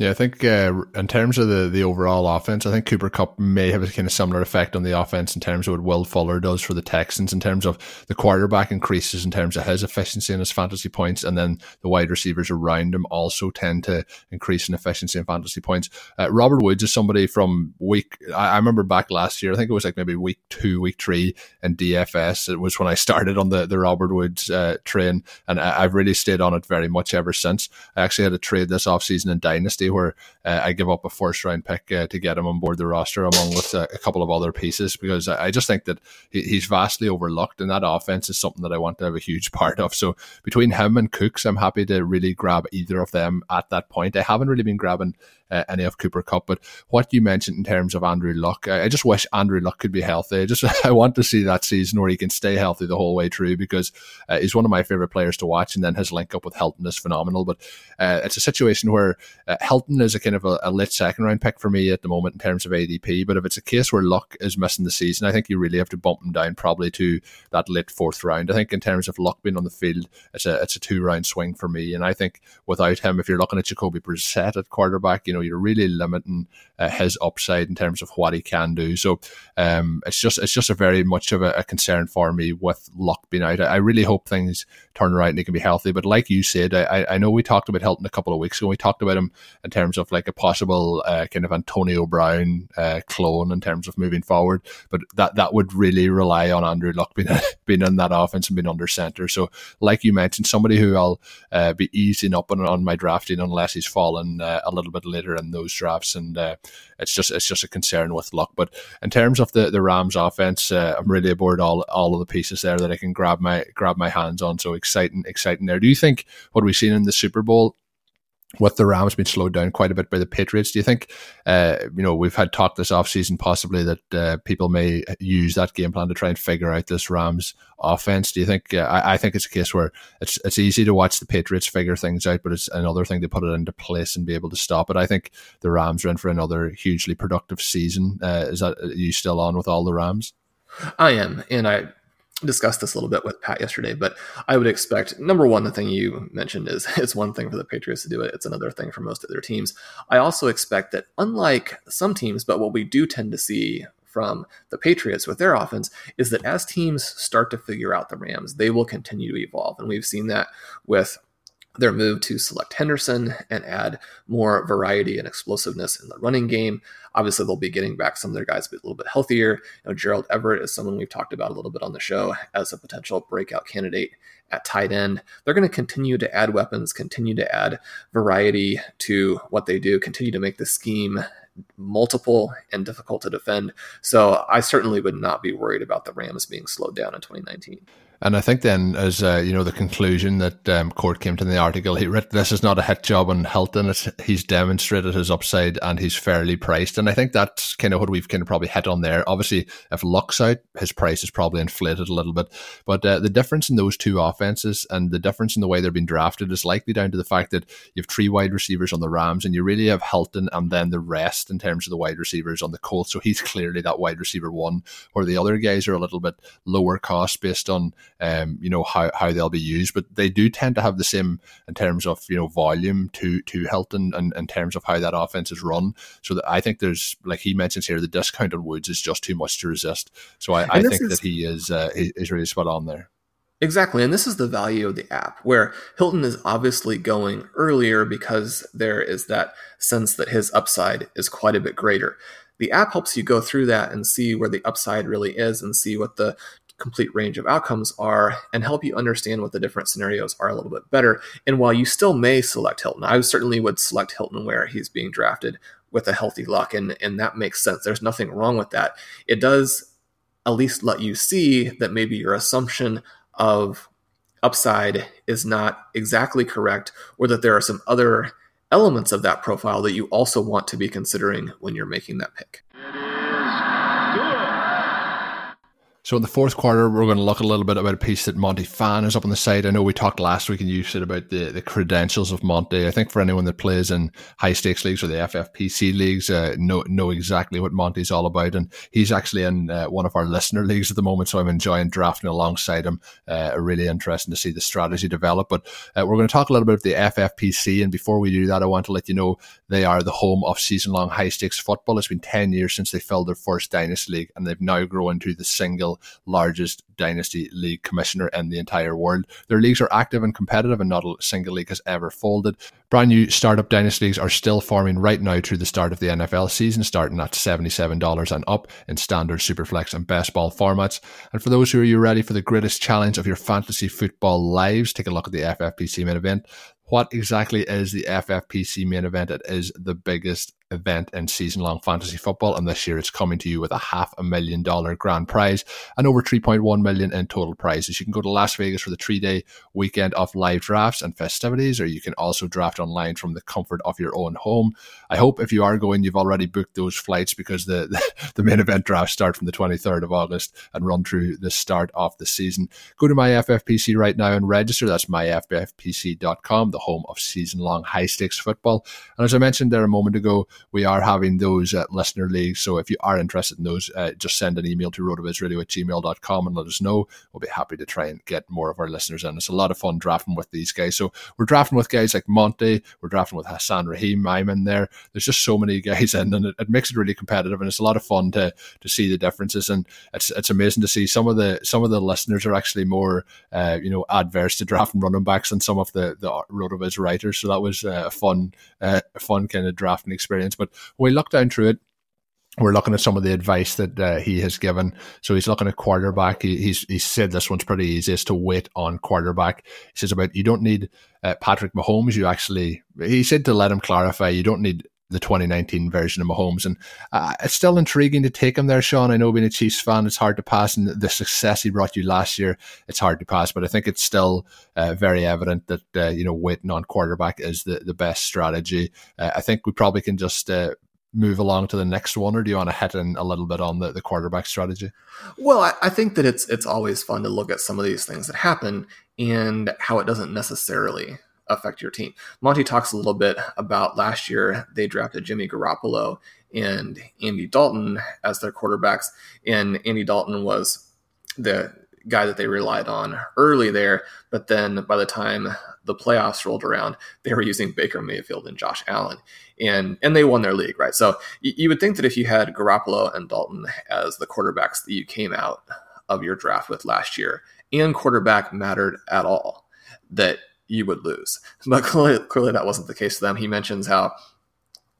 Yeah, I think uh, in terms of the, the overall offense, I think Cooper Kupp may have a kind of similar effect on the offense in terms of what Will Fuller does for the Texans, in terms of the quarterback increases in terms of his efficiency and his fantasy points, and then the wide receivers around him also tend to increase in efficiency and fantasy points. Uh, Robert Woods is somebody from week, I, I, remember back last year, I think it was like maybe week two, week three in DFS. It was when I started on the, the Robert Woods uh, train, and I, have really stayed on it very much ever since. I actually had a trade this offseason in Dynasty where uh, I give up a first round pick uh, to get him on board the roster along with a, a couple of other pieces because I, I just think that he, he's vastly overlooked and that offense is something that I want to have a huge part of. So between him and Cooks, I'm happy to really grab either of them at that point. I haven't really been grabbing uh, any of Cooper Kupp. But what you mentioned in terms of Andrew Luck, I, I, just wish Andrew Luck could be healthy. I just I want to see that season where he can stay healthy the whole way through because uh, he's one of my favorite players to watch, and then his link up with Hilton is phenomenal. But uh, it's a situation where uh, Hilton is a kind of a, a late second round pick for me at the moment in terms of ADP. But if it's a case where Luck is missing the season, I think you really have to bump him down probably to that late fourth round. I think in terms of Luck being on the field, it's a it's a two round swing for me, and I think without him, if you're looking at Jacoby Brissett at quarterback, you know know, you're really limiting uh, his upside in terms of what he can do. So um, it's just it's just a very much of a, a concern for me with Luck being out. I, I, really hope things turn around and he can be healthy. But like you said, I, I know we talked about Hilton a couple of weeks ago. We talked about him in terms of like a possible uh, kind of Antonio Brown uh, clone in terms of moving forward. But that that would really rely on Andrew Luck being being in that offense and being under center. So like you mentioned, somebody who I'll uh, be easing up on, on my drafting unless he's fallen uh, a little bit later in those drafts. And uh, it's just it's just a concern with Luck. But in terms of the the Rams offense, uh, I'm really aboard all all of the pieces there that I can grab my grab my hands on. So exciting, exciting there. Do you think what we've seen in the Super Bowl with the Rams being slowed down quite a bit by the Patriots, do you think, uh, you know, we've had talk this offseason possibly that uh, people may use that game plan to try and figure out this Rams offense? Do you think, uh, I, I, think it's a case where it's it's easy to watch the Patriots figure things out, but it's another thing to put it into place and be able to stop it. I think the Rams are in for another hugely productive season. Uh, is that, are you still on with all the Rams? I am. And I discussed this a little bit with Pat yesterday, but I would expect number one, the thing you mentioned is it's one thing for the Patriots to do it, it's another thing for most of their teams. I also expect that, unlike some teams, but what we do tend to see from the Patriots with their offense is that as teams start to figure out the Rams, they will continue to evolve. And we've seen that with their move to select Henderson and add more variety and explosiveness in the running game. Obviously, they'll be getting back some of their guys a, little bit healthier. You know, Gerald Everett is someone we've talked about a little bit on the show as a potential breakout candidate at tight end. They're going to continue to add weapons, continue to add variety to what they do, continue to make the scheme multiple and difficult to defend. So I certainly would not be worried about the Rams being slowed down in 2019. And I think then, as uh, you know, the conclusion that um, Court came to in the article, he wrote, "This is not a hit job on Hilton. It's, he's demonstrated his upside, and he's fairly priced." And I think that's kind of what we've kind of probably hit on there. Obviously, if Luck's out, his price is probably inflated a little bit. But uh, the difference in those two offenses and the difference in the way they're being drafted is likely down to the fact that you have three wide receivers on the Rams, and you really have Hilton, and then the rest in terms of the wide receivers on the Colts. So he's clearly that wide receiver one, where the other guys are a little bit lower cost based on um, you know how, how they'll be used, but they do tend to have the same in terms of you know volume to to Hilton and in terms of how that offense is run. So that I think there's like he mentions here, the discount on Woods is just too much to resist. So I, I think is, that he is uh, he, is really spot on there. Exactly. And this is the value of the app, where Hilton is obviously going earlier because there is that sense that his upside is quite a bit greater. The app helps you go through that and see where the upside really is and see what the complete range of outcomes are and help you understand what the different scenarios are a little bit better. And while you still may select Hilton, I certainly would select Hilton where he's being drafted with a healthy luck, and, and that makes sense. There's nothing wrong with that. It does at least let you see that maybe your assumption of upside is not exactly correct, or that there are some other elements of that profile that you also want to be considering when you're making that pick. So in the fourth quarter, we're going to look a little bit about a piece that Monty Phan is up on the site. I know we talked last week and you said about the, the credentials of Monty. I think for anyone that plays in high stakes leagues or the FFPC leagues, uh, know know exactly what Monty's all about. And he's actually in uh, one of our listener leagues at the moment, so I'm enjoying drafting alongside him. Uh, really interesting to see the strategy develop. But uh, we're going to talk a little bit of the FFPC. And before we do that, I want to let you know they are the home of season long high stakes football. It's been 10 years since they filled their first Dynasty League, and they've now grown to the single largest dynasty league commissioner in the entire world. Their leagues are active and competitive, and not a single league has ever folded. Brand new startup dynasty leagues are still forming right now through the start of the NFL season, starting at $77 and up in standard, superflex, and best ball formats. And for those who are you ready for the greatest challenge of your fantasy football lives, take a look at the FFPC main event. What exactly is the FFPC main event? It is the biggest event in season long fantasy football. And this year it's coming to you with a half a million dollar grand prize and over 3.1 million in total prizes. You can go to Las Vegas for the three day weekend of live drafts and festivities, or you can also draft online from the comfort of your own home. I hope if you are going, you've already booked those flights because the, the, the main event drafts start from the 23rd of August and run through the start of the season. Go to my FFPC right now and register. That's myffpc.com, the home of season long high stakes football. And as I mentioned there a moment ago, we are having those uh, listener leagues. So if you are interested in those, uh, just send an email to rotovizradio at gmail.com and let us know. We'll be happy to try and get more of our listeners in. It's a lot of fun drafting with these guys. So we're drafting with guys like Monty, we're drafting with Hassan Rahim. I'm in there. There's just so many guys in, and it, it makes it really competitive, and it's a lot of fun to to see the differences. And it's it's amazing to see some of the some of the listeners are actually more uh, you know adverse to drafting running backs than some of the the Rotoviz writers. So that was uh, a fun uh, fun kind of drafting experience. But we look down through it we're looking at some of the advice that uh, he has given. So he's looking at quarterback. He, he's he said this one's pretty easy is to wait on quarterback. He says about you don't need uh, Patrick Mahomes. You actually he said to let him clarify. You don't need the 2019 version of Mahomes, and uh, it's still intriguing to take him there, Shawn. I know being a Chiefs fan, it's hard to pass, and the success he brought you last year, it's hard to pass. But I think it's still uh, very evident that uh, you know waiting on quarterback is the the best strategy. Uh, I think we probably can just uh, move along to the next one, or do you want to hit in a little bit on the, the quarterback strategy? Well, I, I, think that it's it's always fun to look at some of these things that happen and how it doesn't necessarily affect your team. Monty talks a little bit about last year they drafted Jimmy Garoppolo and Andy Dalton as their quarterbacks, and Andy Dalton was the guy that they relied on early there. But then by the time the playoffs rolled around, they were using Baker Mayfield and Josh Allen, and and they won their league, right? So you, you would think that if you had Garoppolo and Dalton as the quarterbacks that you came out of your draft with last year, and quarterback mattered at all, that you would lose. But clearly, clearly that wasn't the case for them. He mentions how,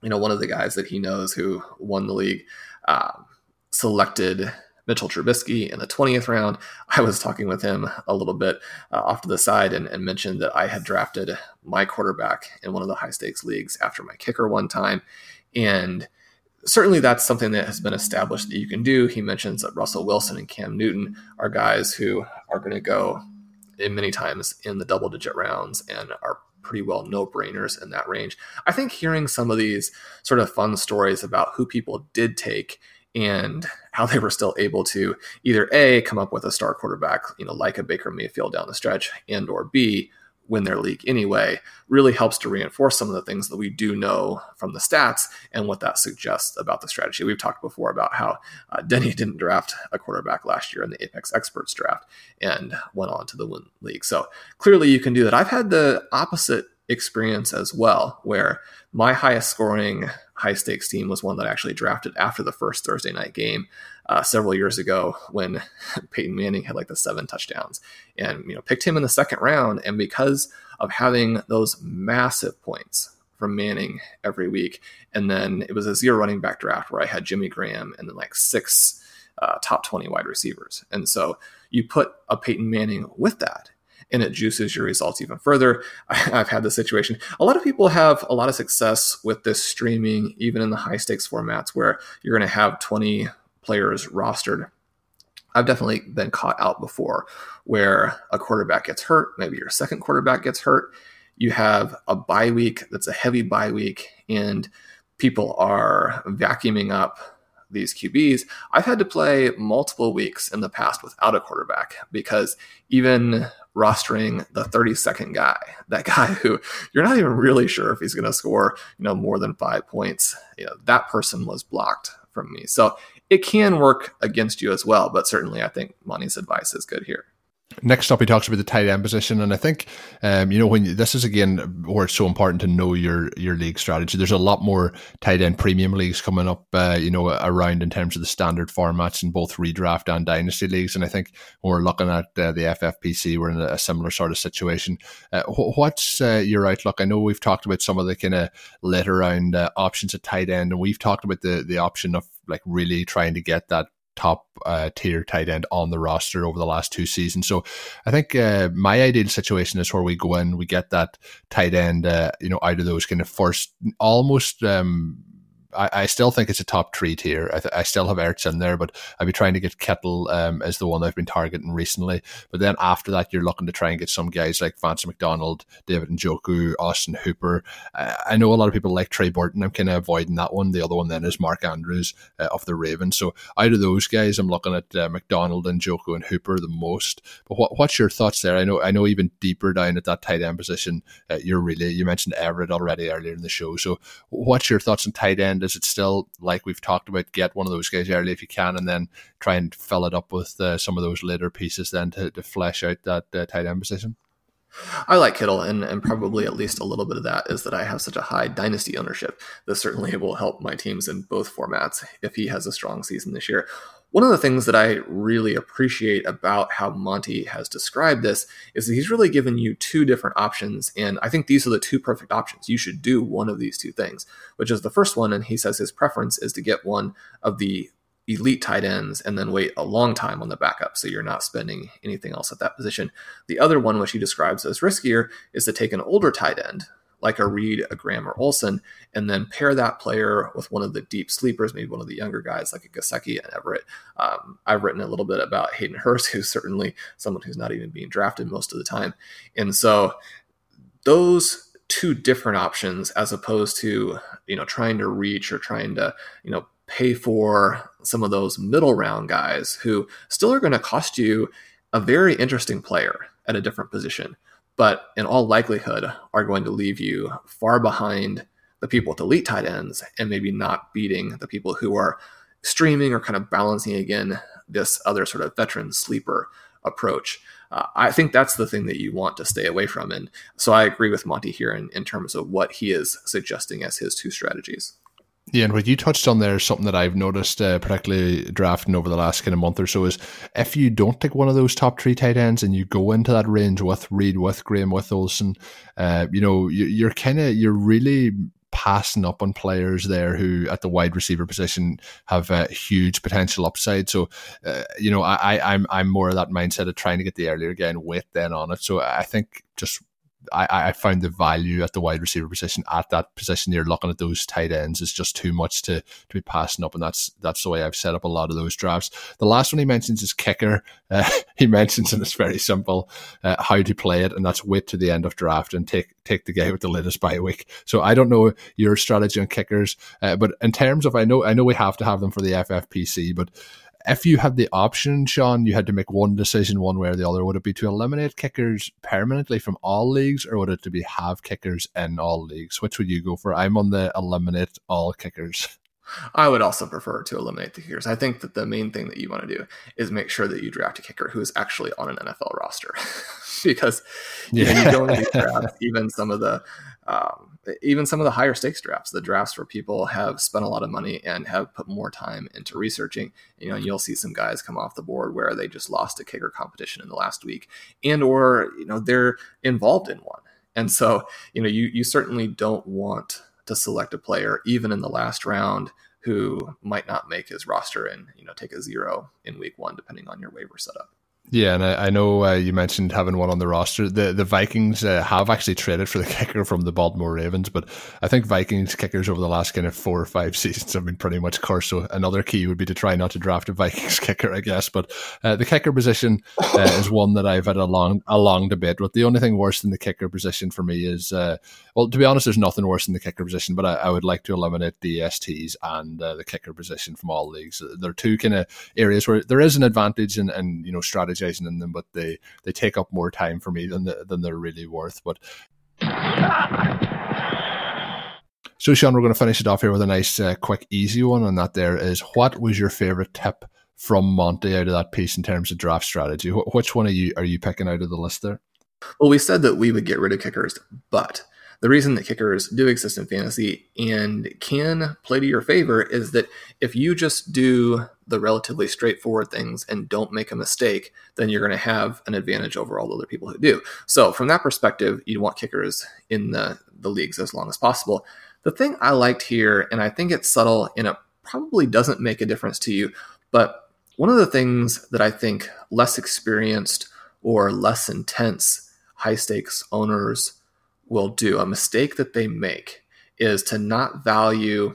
you know, one of the guys that he knows who won the league um, selected Mitchell Trubisky in the 20th round. I was talking with him a little bit uh, off to the side and, and, mentioned that I had drafted my quarterback in one of the high stakes leagues after my kicker one time. And certainly that's something that has been established that you can do. He mentions that Russell Wilson and Cam Newton are guys who are going to go many times in the double digit rounds and are pretty well no brainers in that range. I think hearing some of these sort of fun stories about who people did take and how they were still able to either a come up with a star quarterback, you know, like a Baker Mayfield down the stretch, and or b win their league anyway, really helps to reinforce some of the things that we do know from the stats and what that suggests about the strategy. We've talked before about how uh, Denny didn't draft a quarterback last year in the Apex Experts draft and went on to the win league. So clearly you can do that. I've had the opposite experience as well, where my highest scoring high stakes team was one that I actually drafted after the first Thursday night game uh, several years ago when Peyton Manning had like the seven touchdowns and you know picked him in the second round and because of having those massive points from Manning every week and then it was a zero running back draft where I had Jimmy Graham and then like six uh, top 20 wide receivers and so you put a Peyton Manning with that and it juices your results even further. I've had this situation. A lot of people have a lot of success with this streaming, even in the high stakes formats where you're going to have 20 players rostered. I've definitely been caught out before where a quarterback gets hurt, maybe your second quarterback gets hurt. You have a bye week that's a heavy bye week, and people are vacuuming up these QBs. I've had to play multiple weeks in the past without a quarterback because even rostering the 32nd guy, that guy who you're not even really sure if he's going to score, you know, more than five points, you know, that person was blocked from me. So it can work against you as well, but certainly I think Monty's advice is good here. Next up, he talks about the tight end position, and I think um, you know when you, this is again where it's so important to know your your league strategy. There's a lot more tight end premium leagues coming up, uh, you know, around in terms of the standard formats in both redraft and dynasty leagues. And I think when we're looking at uh, the FFPC, we're in a, similar sort of situation. Uh, what's uh, your outlook? I know we've talked about some of the kind of later round uh, options at tight end, and we've talked about the the option of like really trying to get that top uh, tier tight end on the roster over the last two seasons. So I think uh, my ideal situation is where we go in, we get that tight end, uh, you know, out of those kind of first, almost um, I, I, still think it's a top three tier. I, th- I still have Ertz in there, but I'd be trying to get Kittle um, as the one I've been targeting recently. But then after that, you're looking to try and get some guys like Vance McDonald, David Njoku, Austin Hooper. I know a lot of people like Trey Burton. I'm kind of avoiding that one. The other one then is Mark Andrews uh, of the Ravens. So out of those guys, I'm looking at uh, McDonald and Njoku and Hooper the most. But what, what's your thoughts there? I know I know even deeper down at that tight end position, uh, you're really you mentioned Everett already earlier in the show. So what's your thoughts on tight end? Is it still like we've talked about? Get one of those guys early if you can, and then try and fill it up with uh, some of those later pieces then to, to flesh out that uh, tight end position. I like Kittle, and, and probably at least a little bit of that is that I have such a high dynasty ownership. This certainly will help my teams in both formats if he has a strong season this year. One of the things that I really appreciate about how Monty has described this is that he's really given you two different options. And I think these are the two perfect options. You should do one of these two things, which is the first one. And he says his preference is to get one of the elite tight ends and then wait a long time on the backup so you're not spending anything else at that position. The other one, which he describes as riskier, is to take an older tight end like a Reed, a Graham, or Olsen, and then pair that player with one of the deep sleepers, maybe one of the younger guys like a Gesicki and Everett. Um, I've written a little bit about Hayden Hurst, who's certainly someone who's not even being drafted most of the time. And so those two different options, as opposed to you know trying to reach or trying to you know pay for some of those middle round guys who still are going to cost you a very interesting player at a different position but in all likelihood are going to leave you far behind the people with elite tight ends and maybe not beating the people who are streaming or kind of balancing again this other sort of veteran sleeper approach. Uh, I think that's the thing that you want to stay away from. And so I agree with Monty here in, in terms of what he is suggesting as his two strategies. Yeah, and what you touched on there is something that I've noticed, uh, particularly drafting over the last kind of month or so, is if you don't take one of those top three tight ends and you go into that range with Reed, with Graham, with Olsen, uh, you know, you, are kind of you're really passing up on players there who at the wide receiver position have a huge potential upside. So, uh, you know, I, I'm I'm more of that mindset of trying to get the earlier and wait then on it. So I think just I, I found the value at the wide receiver position at that position. You're looking at those tight ends is just too much to to be passing up, and that's that's the way I've set up a lot of those drafts. The last one he mentions is kicker. Uh, he mentions, and it's very simple, uh, how to play it, and that's wait to the end of draft and take take the guy with the latest bye week. So I don't know your strategy on kickers, uh, but in terms of I know I know we have to have them for the FFPC, but if you had the option, Shawn, you had to make one decision one way or the other. Would it be to eliminate kickers permanently from all leagues, or would it to be have kickers in all leagues? Which would you go for? I'm on the eliminate all kickers. I would also prefer to eliminate the kickers. I think that the main thing that you want to do is make sure that you draft a kicker who is actually on an NFL roster, because you, yeah. know, you go into these drafts, even some of the um, even some of the higher stakes drafts, the drafts where people have spent a lot of money and have put more time into researching. You know, you'll see some guys come off the board where they just lost a kicker competition in the last week, and or you know they're involved in one. And so, you know, you you certainly don't want to select a player even in the last round who might not make his roster and you know take a zero in week one depending on your waiver setup. Yeah, and I, I know uh, you mentioned having one on the roster. The the Vikings uh, have actually traded for the kicker from the Baltimore Ravens, but I think Vikings kickers over the last kind of four or five seasons have been pretty much cursed. So another key would be to try not to draft a Vikings kicker, I guess. But uh, the kicker position uh, is one that I've had a long a long debate with. The only thing worse than the kicker position for me is, uh, well, to be honest, there's nothing worse than the kicker position, but I, I would like to eliminate DSTs and uh, the kicker position from all leagues. There are two kind of areas where there is an advantage and and you know strategy strategizing in them, but they they take up more time for me than the, than they're really worth. But so, Shawn, we're going to finish it off here with a nice, uh, quick, easy one, and that there is what was your favorite tip from Monty out of that piece in terms of draft strategy? Wh- which one are you are you picking out of the list there? Well, we said that we would get rid of kickers, but the reason that kickers do exist in fantasy and can play to your favor is that if you just do the relatively straightforward things and don't make a mistake, then you're going to have an advantage over all the other people who do. So, from that perspective, you want kickers in the, the leagues as long as possible. The thing I liked here, and I think it's subtle and it probably doesn't make a difference to you, but one of the things that I think less experienced or less intense high stakes owners will do, a mistake that they make, is to not value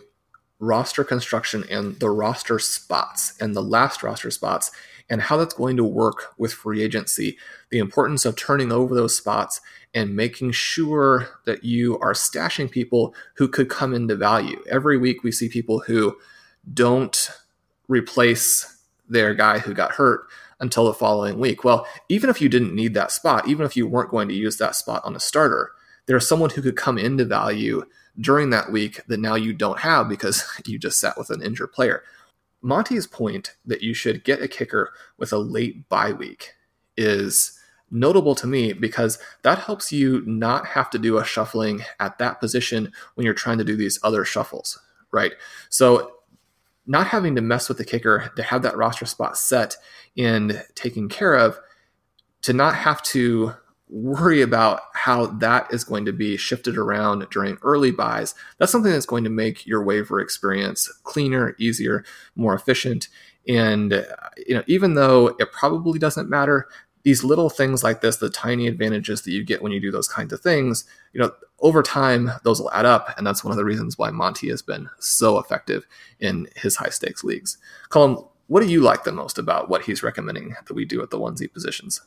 roster construction and the roster spots and the last roster spots and how that's going to work with free agency, the importance of turning over those spots and making sure that you are stashing people who could come into value. Every week we see people who don't replace their guy who got hurt until the following week. Well, even if you didn't need that spot, even if you weren't going to use that spot on a starter, there's someone who could come into value during that week that now you don't have because you just sat with an injured player. Monty's point that you should get a kicker with a late bye week is notable to me because that helps you not have to do a shuffling at that position when you're trying to do these other shuffles, right? So not having to mess with the kicker to have that roster spot set and taken care of, to not have to worry about how that is going to be shifted around during early buys. That's something that's going to make your waiver experience cleaner, easier, more efficient. And uh, you know, even though it probably doesn't matter, these little things like this, the tiny advantages that you get when you do those kinds of things, you know, over time those will add up, and that's one of the reasons why Monty has been so effective in his high stakes leagues. Colm, what do you like the most about what he's recommending that we do at the onesie positions?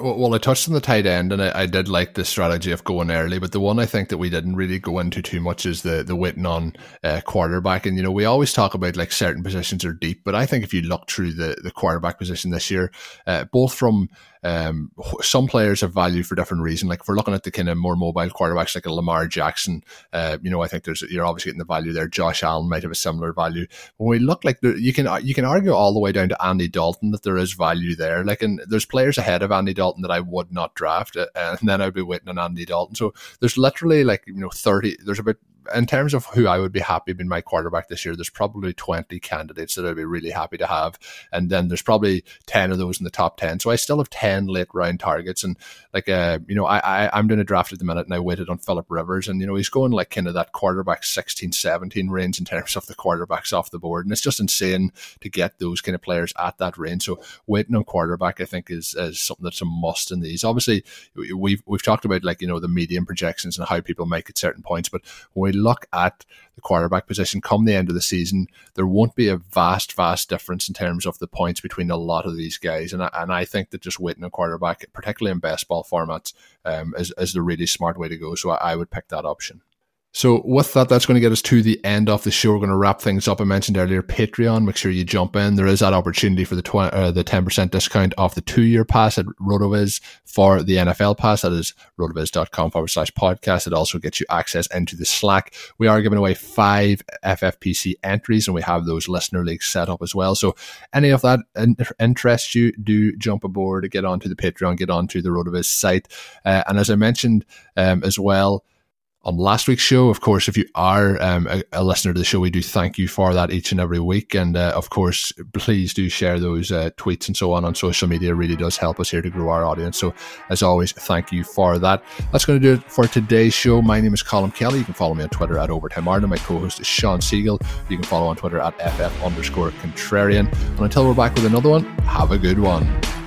Well, I touched on the tight end, and I, I, did like the strategy of going early. But the one I think that we didn't really go into too much is the the waiting on uh, quarterback. And you know, we always talk about like certain positions are deep, but I think if you look through the the quarterback position this year, uh, both from um, some players have value for different reasons. Like if we're looking at the kind of more mobile quarterbacks like a Lamar Jackson, uh, you know, I think there's you're obviously getting the value there. Josh Allen might have a similar value. When we look like there, you can you can argue all the way down to Andy Dalton that there is value there. Like and there's players ahead of Andy Dalton that I would not draft, and then I'd be waiting on Andy Dalton. So there's literally like you know thirty. There's about in terms of who I would be happy being my quarterback this year, there's probably 20 candidates that I'd be really happy to have. And then there's probably 10 of those in the top 10. So I still have 10 late round targets. And like, uh, you know, I, I, I'm doing a draft at the minute and I waited on Philip Rivers and, you know, he's going like kind of that quarterback 16, 17 range in terms of the quarterbacks off the board. And it's just insane to get those kind of players at that range. So waiting on quarterback, I think is, is something that's a must in these. Obviously we've, we've talked about like, you know, the median projections and how people make at certain points, but when we look at the quarterback position come the end of the season, there won't be a vast, vast difference in terms of the points between a lot of these guys. And I, and I think that just waiting a quarterback, particularly in best ball formats, um, is, is the really smart way to go. So I, I would pick that option. So with that, that's going to get us to the end of the show. We're going to wrap things up. I mentioned earlier Patreon. Make sure you jump in. There is that opportunity for the uh, the ten percent discount off the two year pass at Rotoviz for the NFL pass. That is rotoviz.com forward slash podcast. It also gets you access into the Slack. We are giving away five FFPC entries, and we have those listener leagues set up as well. So any of that in- interests you, do jump aboard, get onto the Patreon, get onto the Rotoviz site, uh, and as I mentioned um, as well on last week's show. Of course, if you are um, a, a, listener to the show, we do thank you for that each and every week. And uh, of course, please do share those uh, tweets and so on on social media. It really does help us here to grow our audience. So, as always, thank you for that. That's going to do it for today's show. My name is Colm Kelly. You can follow me on Twitter at Overtime Ireland. My co host is Shawn Siegele. You can follow on Twitter at FF underscore contrarian. And until we're back with another one, have a good one.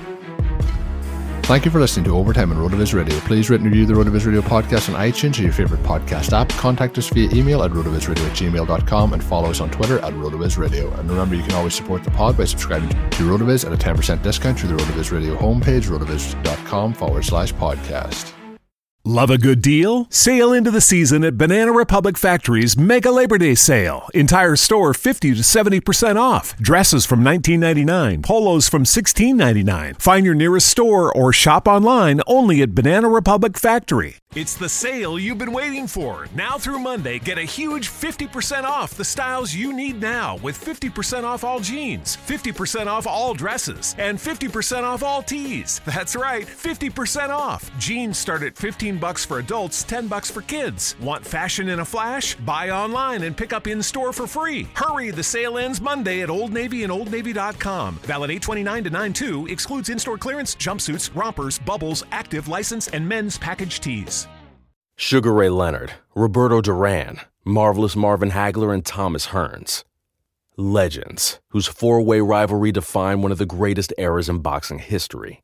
Thank you for listening to Overtime and on RotoViz Radio. Please rate and review the road RotoViz Radio podcast on iTunes or your favorite podcast app. Contact us via email at rotovizradio at gmail.com and follow us on Twitter at road RotoViz Radio. And remember, you can always support the pod by subscribing to RotoViz at a 10% discount through the road RotoViz Radio homepage, rotoviz.com forward slash podcast. Love a good deal? Sail into the season at Banana Republic Factory's Mega Labor Day Sale. Entire store 50 to 70% off. Dresses from $19.99, polos from $16.99. Find your nearest store or shop online only at Banana Republic Factory. It's the sale you've been waiting for. Now through Monday, get a huge 50% off the styles you need now with 50% off all jeans, 50% off all dresses, and 50% off all tees. That's right, 50% off. Jeans start at 15 bucks for adults, 10 bucks for kids. Want fashion in a flash? Buy online and pick up in store for free. Hurry, the sale ends Monday at Old Navy and OldNavy.com. Valid 829 to 92 excludes in-store clearance, jumpsuits, rompers, bubbles, active license, and men's package tees. Sugar Ray Leonard, Roberto Duran, Marvelous Marvin Hagler, and Thomas Hearns. Legends, whose four way rivalry defined one of the greatest eras in boxing history.